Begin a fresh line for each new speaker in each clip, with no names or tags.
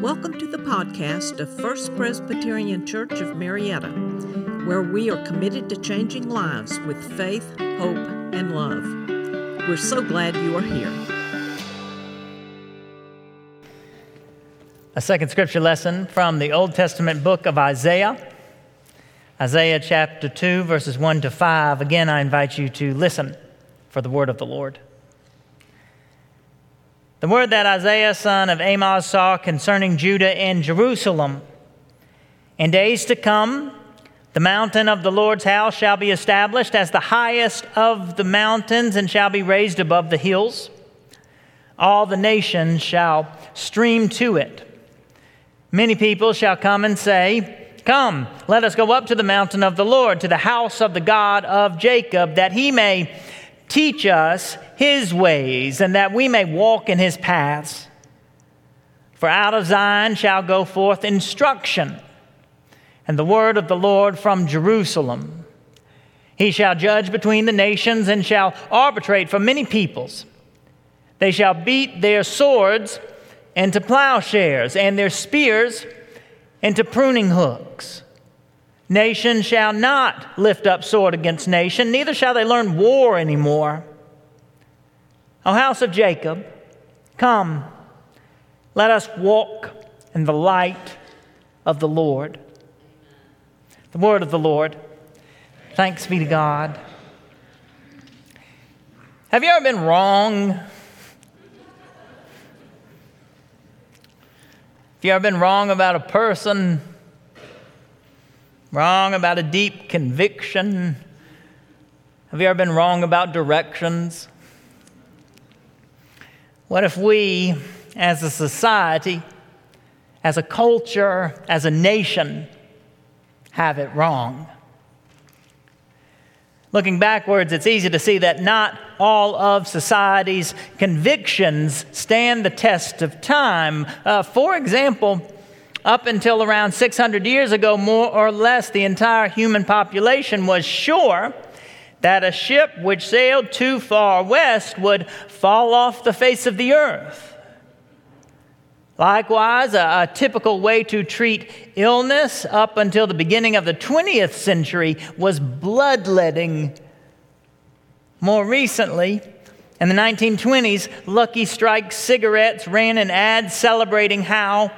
Welcome to the podcast of First Presbyterian Church of Marietta, where we are committed to changing lives with faith, hope, and love. We're so glad you are here.
A second scripture lesson from the Old Testament book of Isaiah. Isaiah chapter 2, verses 1 to 5. Again, I invite you to listen for the word of the Lord. The word that Isaiah, son of Amoz, saw concerning Judah and Jerusalem. In days to come, the mountain of the Lord's house shall be established as the highest of the mountains and shall be raised above the hills. All the nations shall stream to it. Many people shall come and say, Come, let us go up to the mountain of the Lord, to the house of the God of Jacob, that he may teach us his ways and that we may walk in his paths. For out of Zion shall go forth instruction and the word of the Lord from Jerusalem. He shall judge between the nations and shall arbitrate for many peoples. They shall beat their swords into plowshares and their spears into pruning hooks. Nation shall not lift up sword against nation, neither shall they learn war anymore. O house of Jacob, come, let us walk in the light of the Lord. The word of the Lord. Thanks be to God. Have you ever been wrong? Have you ever been wrong about a person? Wrong about a deep conviction? Have you ever been wrong about directions? What if we, as a society, as a culture, as a nation, have it wrong? Looking backwards, it's easy to see that not all of society's convictions stand the test of time. Uh, for example, up until around 600 years ago, more or less, the entire human population was sure that a ship which sailed too far west would fall off the face of the earth. Likewise, a, a, typical way to treat illness up until the beginning of the 20th century was bloodletting. More recently, in the 1920s, Lucky Strike cigarettes ran an ad celebrating how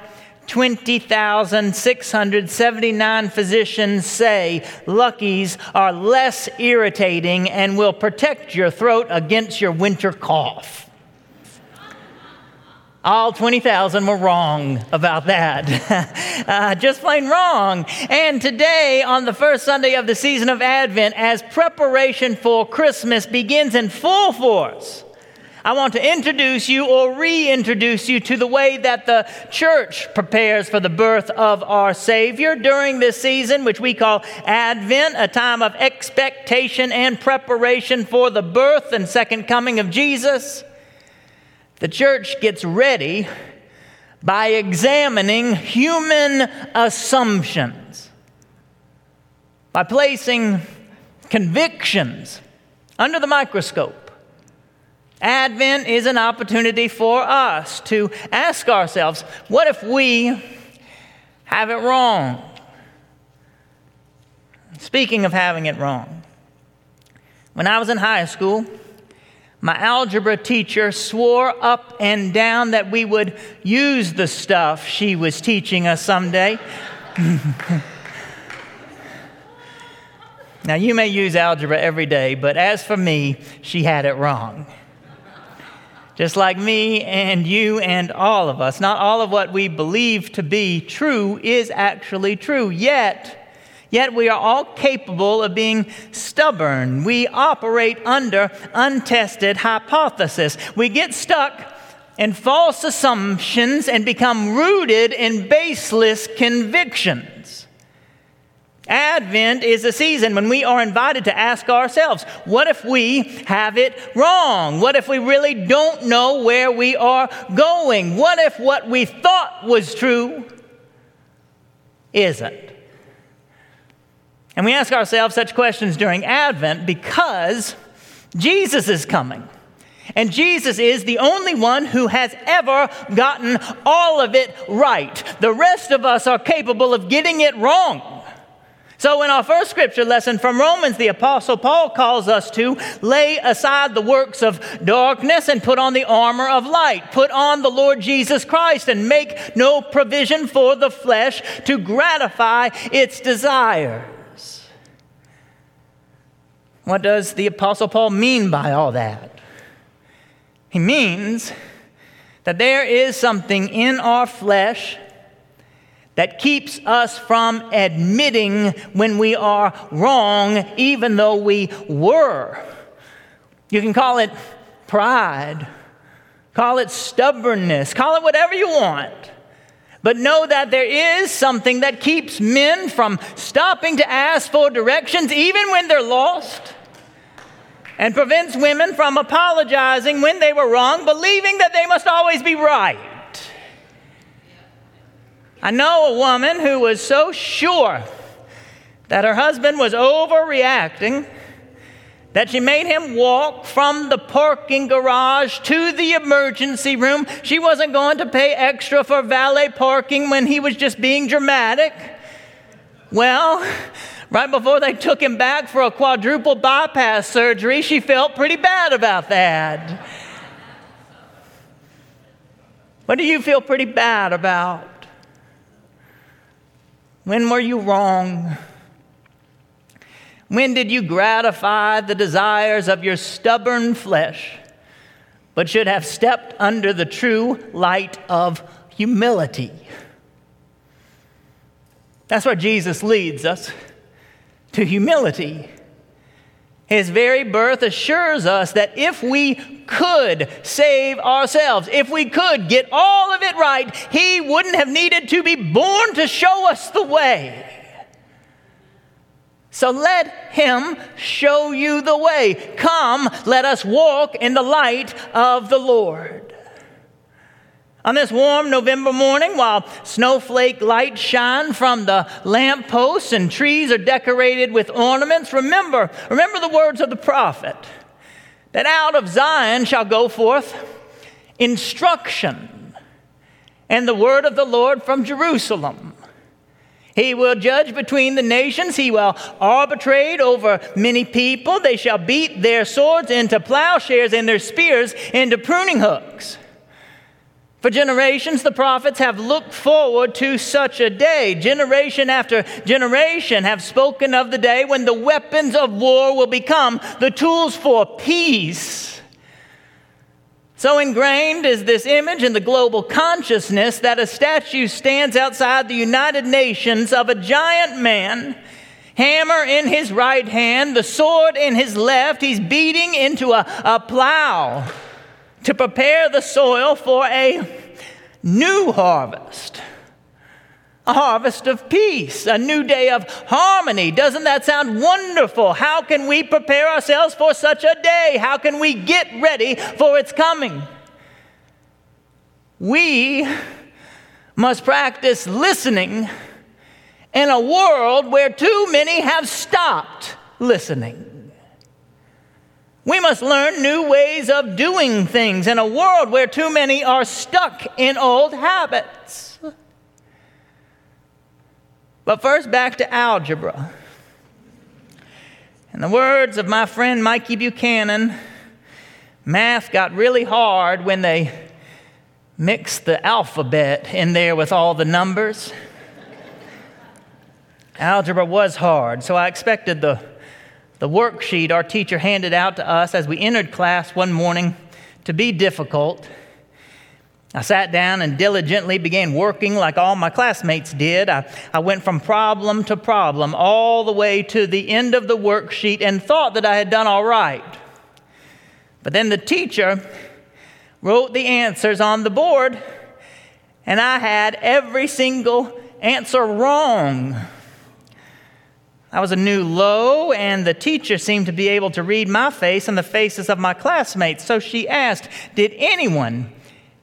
20,679 physicians say Luckies are less irritating and will protect your throat against your winter cough. All 20,000 were wrong about that. uh, just plain wrong. And today, on the first Sunday of the season of Advent, as preparation for Christmas begins in full force, I want to introduce you or reintroduce you to the way that the church prepares for the birth of our Savior during this season, which we call Advent, a time of expectation and preparation for the birth and second coming of Jesus. The church gets ready by examining human assumptions, by placing convictions under the microscope Advent is an opportunity for us to ask ourselves what if we have it wrong? Speaking of having it wrong, when I was in high school, my algebra teacher swore up and down that we would use the stuff she was teaching us someday. now, you may use algebra every day, but as for me, she had it wrong just like me and you and all of us. Not all of what we believe to be true is actually true, yet, yet we are all capable of being stubborn. We operate under untested hypothesis. We get stuck in false assumptions and become rooted in baseless convictions. Advent is a season when we are invited to ask ourselves, what if we have it wrong? What if we really don't know where we are going? What if what we thought was true isn't? And we ask ourselves such questions during Advent because Jesus is coming. And Jesus is the only one who has ever gotten all of it right. The rest of us are capable of getting it wrong. So, in our first scripture lesson from Romans, the Apostle Paul calls us to lay aside the works of darkness and put on the armor of light. Put on the Lord Jesus Christ and make no provision for the flesh to gratify its desires. What does the Apostle Paul mean by all that? He means that there is something in our flesh that keeps us from admitting when we are wrong, even though we were. You can call it pride, call it stubbornness, call it whatever you want. But know that there is something that keeps men from stopping to ask for directions even when they're lost, and prevents women from apologizing when they were wrong, believing that they must always be right. I know a woman who was so sure that her husband was overreacting that she made him walk from the parking garage to the emergency room. She wasn't going to pay extra for valet parking when he was just being dramatic. Well, right before they took him back for a quadruple bypass surgery, she felt pretty bad about that. What do you feel pretty bad about? When were you wrong? When did you gratify the desires of your stubborn flesh, but should have stepped under the true light of humility? That's where Jesus leads us to humility. His very birth assures us that if we could save ourselves, if we could get all of it right, He wouldn't have needed to be born to show us the way. So let Him show you the way. Come, let us walk in the light of the Lord. On this warm November morning, while snowflake lights shine from the lampposts and trees are decorated with ornaments, remember, remember the words of the prophet that out of Zion shall go forth instruction and the word of the Lord from Jerusalem. He will judge between the nations. He will arbitrate over many people. They shall beat their swords into plowshares and their spears into pruning hooks. For generations, the prophets have looked forward to such a day. Generation after generation have spoken of the day when the weapons of war will become the tools for peace. So ingrained is this image in the global consciousness that a statue stands outside the United Nations of a giant man, hammer in his right hand, the sword in his left. He's beating into a, a plow to prepare the soil for a new harvest. A harvest of peace, a new day of harmony. Doesn't that sound wonderful? How can we prepare ourselves for such a day? How can we get ready for its coming? We must practice listening in a world where too many have stopped listening. We must learn new ways of doing things in a world where too many are stuck in old habits. But first, back to algebra. In the words of my friend Mikey Buchanan, math got really hard when they mixed the alphabet in there with all the numbers. Algebra was hard, so I expected the the worksheet our teacher handed out to us as we entered class one morning to be difficult. I sat down and diligently began working like all my classmates did. I, I went from problem to problem all the way to the end of the worksheet and thought that I had done all right. But then the teacher wrote the answers on the board, and I had every single answer wrong. I was a new low, and the teacher seemed to be able to read my face and the faces of my classmates. So she asked, Did anyone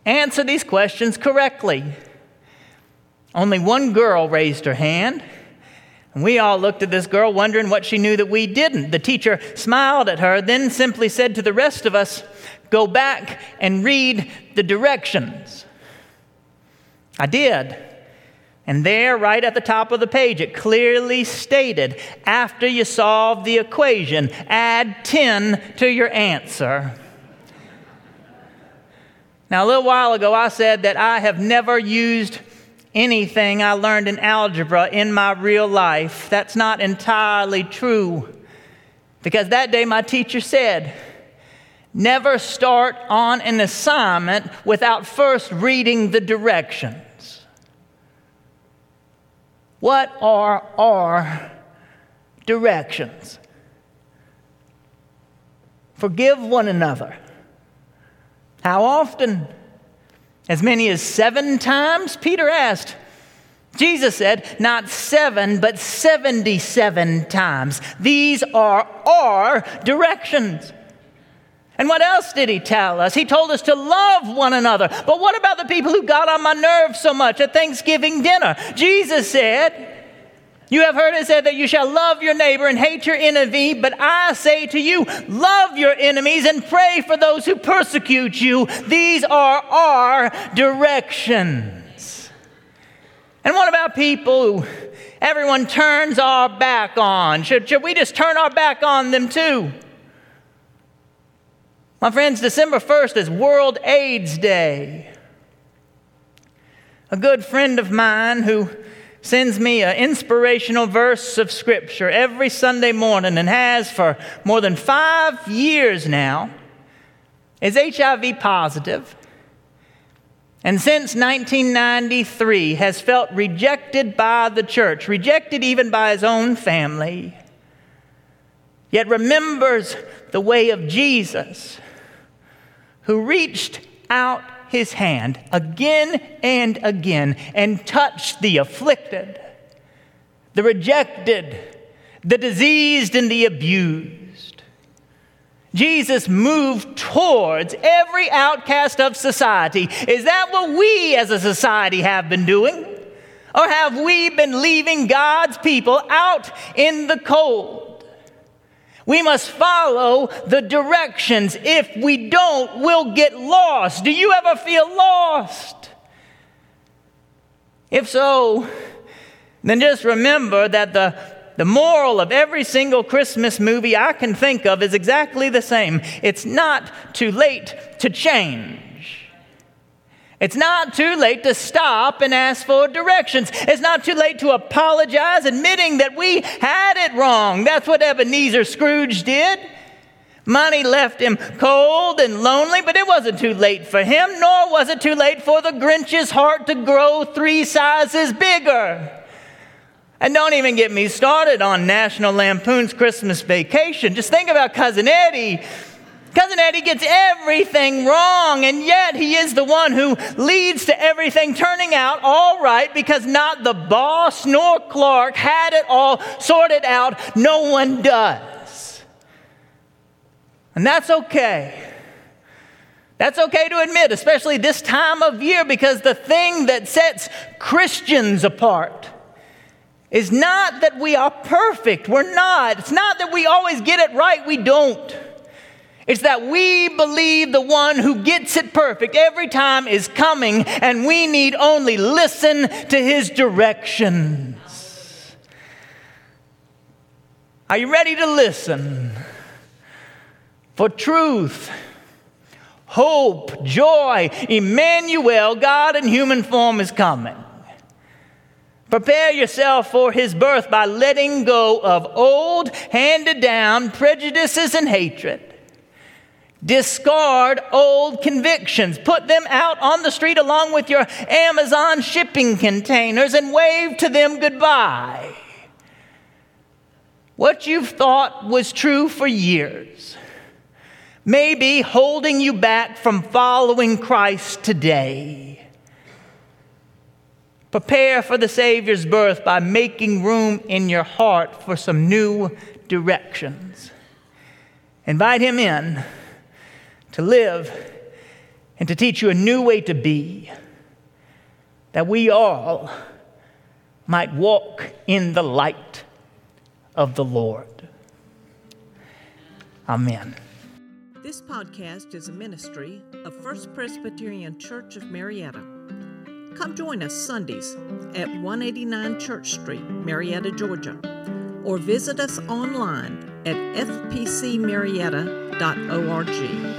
answer these questions correctly? Only one girl raised her hand. And we all looked at this girl, wondering what she knew that we didn't. The teacher smiled at her, then simply said to the rest of us, Go back and read the directions. I did. And there, right at the top of the page, it clearly stated after you solve the equation, add 10 to your answer. Now, a little while ago, I said that I have never used anything I learned in algebra in my real life. That's not entirely true. Because that day, my teacher said, Never start on an assignment without first reading the directions. What are our directions? Forgive one another. How often? As many as seven times? Peter asked. Jesus said, not seven, but 77 times. These are our directions. And what else did he tell us? He told us to love one another. But what about the people who got on my nerves so much at Thanksgiving dinner? Jesus said, You have heard it said that you shall love your neighbor and hate your enemy, but I say to you, love your enemies and pray for those who persecute you. These are our directions. And what about people who everyone turns our back on? Should, should we just turn our back on them too? My friends, December 1st is World AIDS Day. A good friend of mine who sends me an inspirational verse of Scripture every Sunday morning and has for more than five years now is HIV positive and since 1993 has felt rejected by the church, rejected even by his own family, yet remembers the way of Jesus who reached out his hand again and again and touched the afflicted, the rejected, the diseased, and the abused. Jesus moved towards every outcast of society. Is that what we as a society have been doing? Or have we been leaving God's people out in the cold? We must follow the directions. If we don't, we'll get lost. Do you ever feel lost? If so, then just remember that the, the moral of every single Christmas movie I can think of is exactly the same. It's not too late to change. It's not too late to stop and ask for directions. It's not too late to apologize, admitting that we had it wrong. That's what Ebenezer Scrooge did. Money left him cold and lonely, but it wasn't too late for him, nor was it too late for the Grinch's heart to grow three sizes bigger. And don't even get me started on National Lampoon's Christmas Vacation. Just think about Cousin Eddie Cousin Eddie gets everything wrong, and yet he is the one who leads to everything turning out all right because not the boss nor Clark had it all sorted out. No one does. And that's okay. That's okay to admit, especially this time of year, because the thing that sets Christians apart is not that we are perfect. We're not. It's not that we always get it right. We don't. It's that we believe the one who gets it perfect every time is coming, and we need only listen to his directions. Are you ready to listen? For truth, hope, joy, Emmanuel, God in human form, is coming. Prepare yourself for his birth by letting go of old, handed down prejudices and hatred Discard old convictions. Put them out on the street along with your Amazon shipping containers and wave to them goodbye. What you've thought was true for years may be holding you back from following Christ today. Prepare for the Savior's birth by making room in your heart for some new directions. Invite Him in to live and to teach you a new way to be, that we all might walk in the light of the Lord. Amen.
This podcast is a ministry of First Presbyterian Church of Marietta. Come join us Sundays at 189 Church Street, Marietta, Georgia, or visit us online at fpcmarietta.org.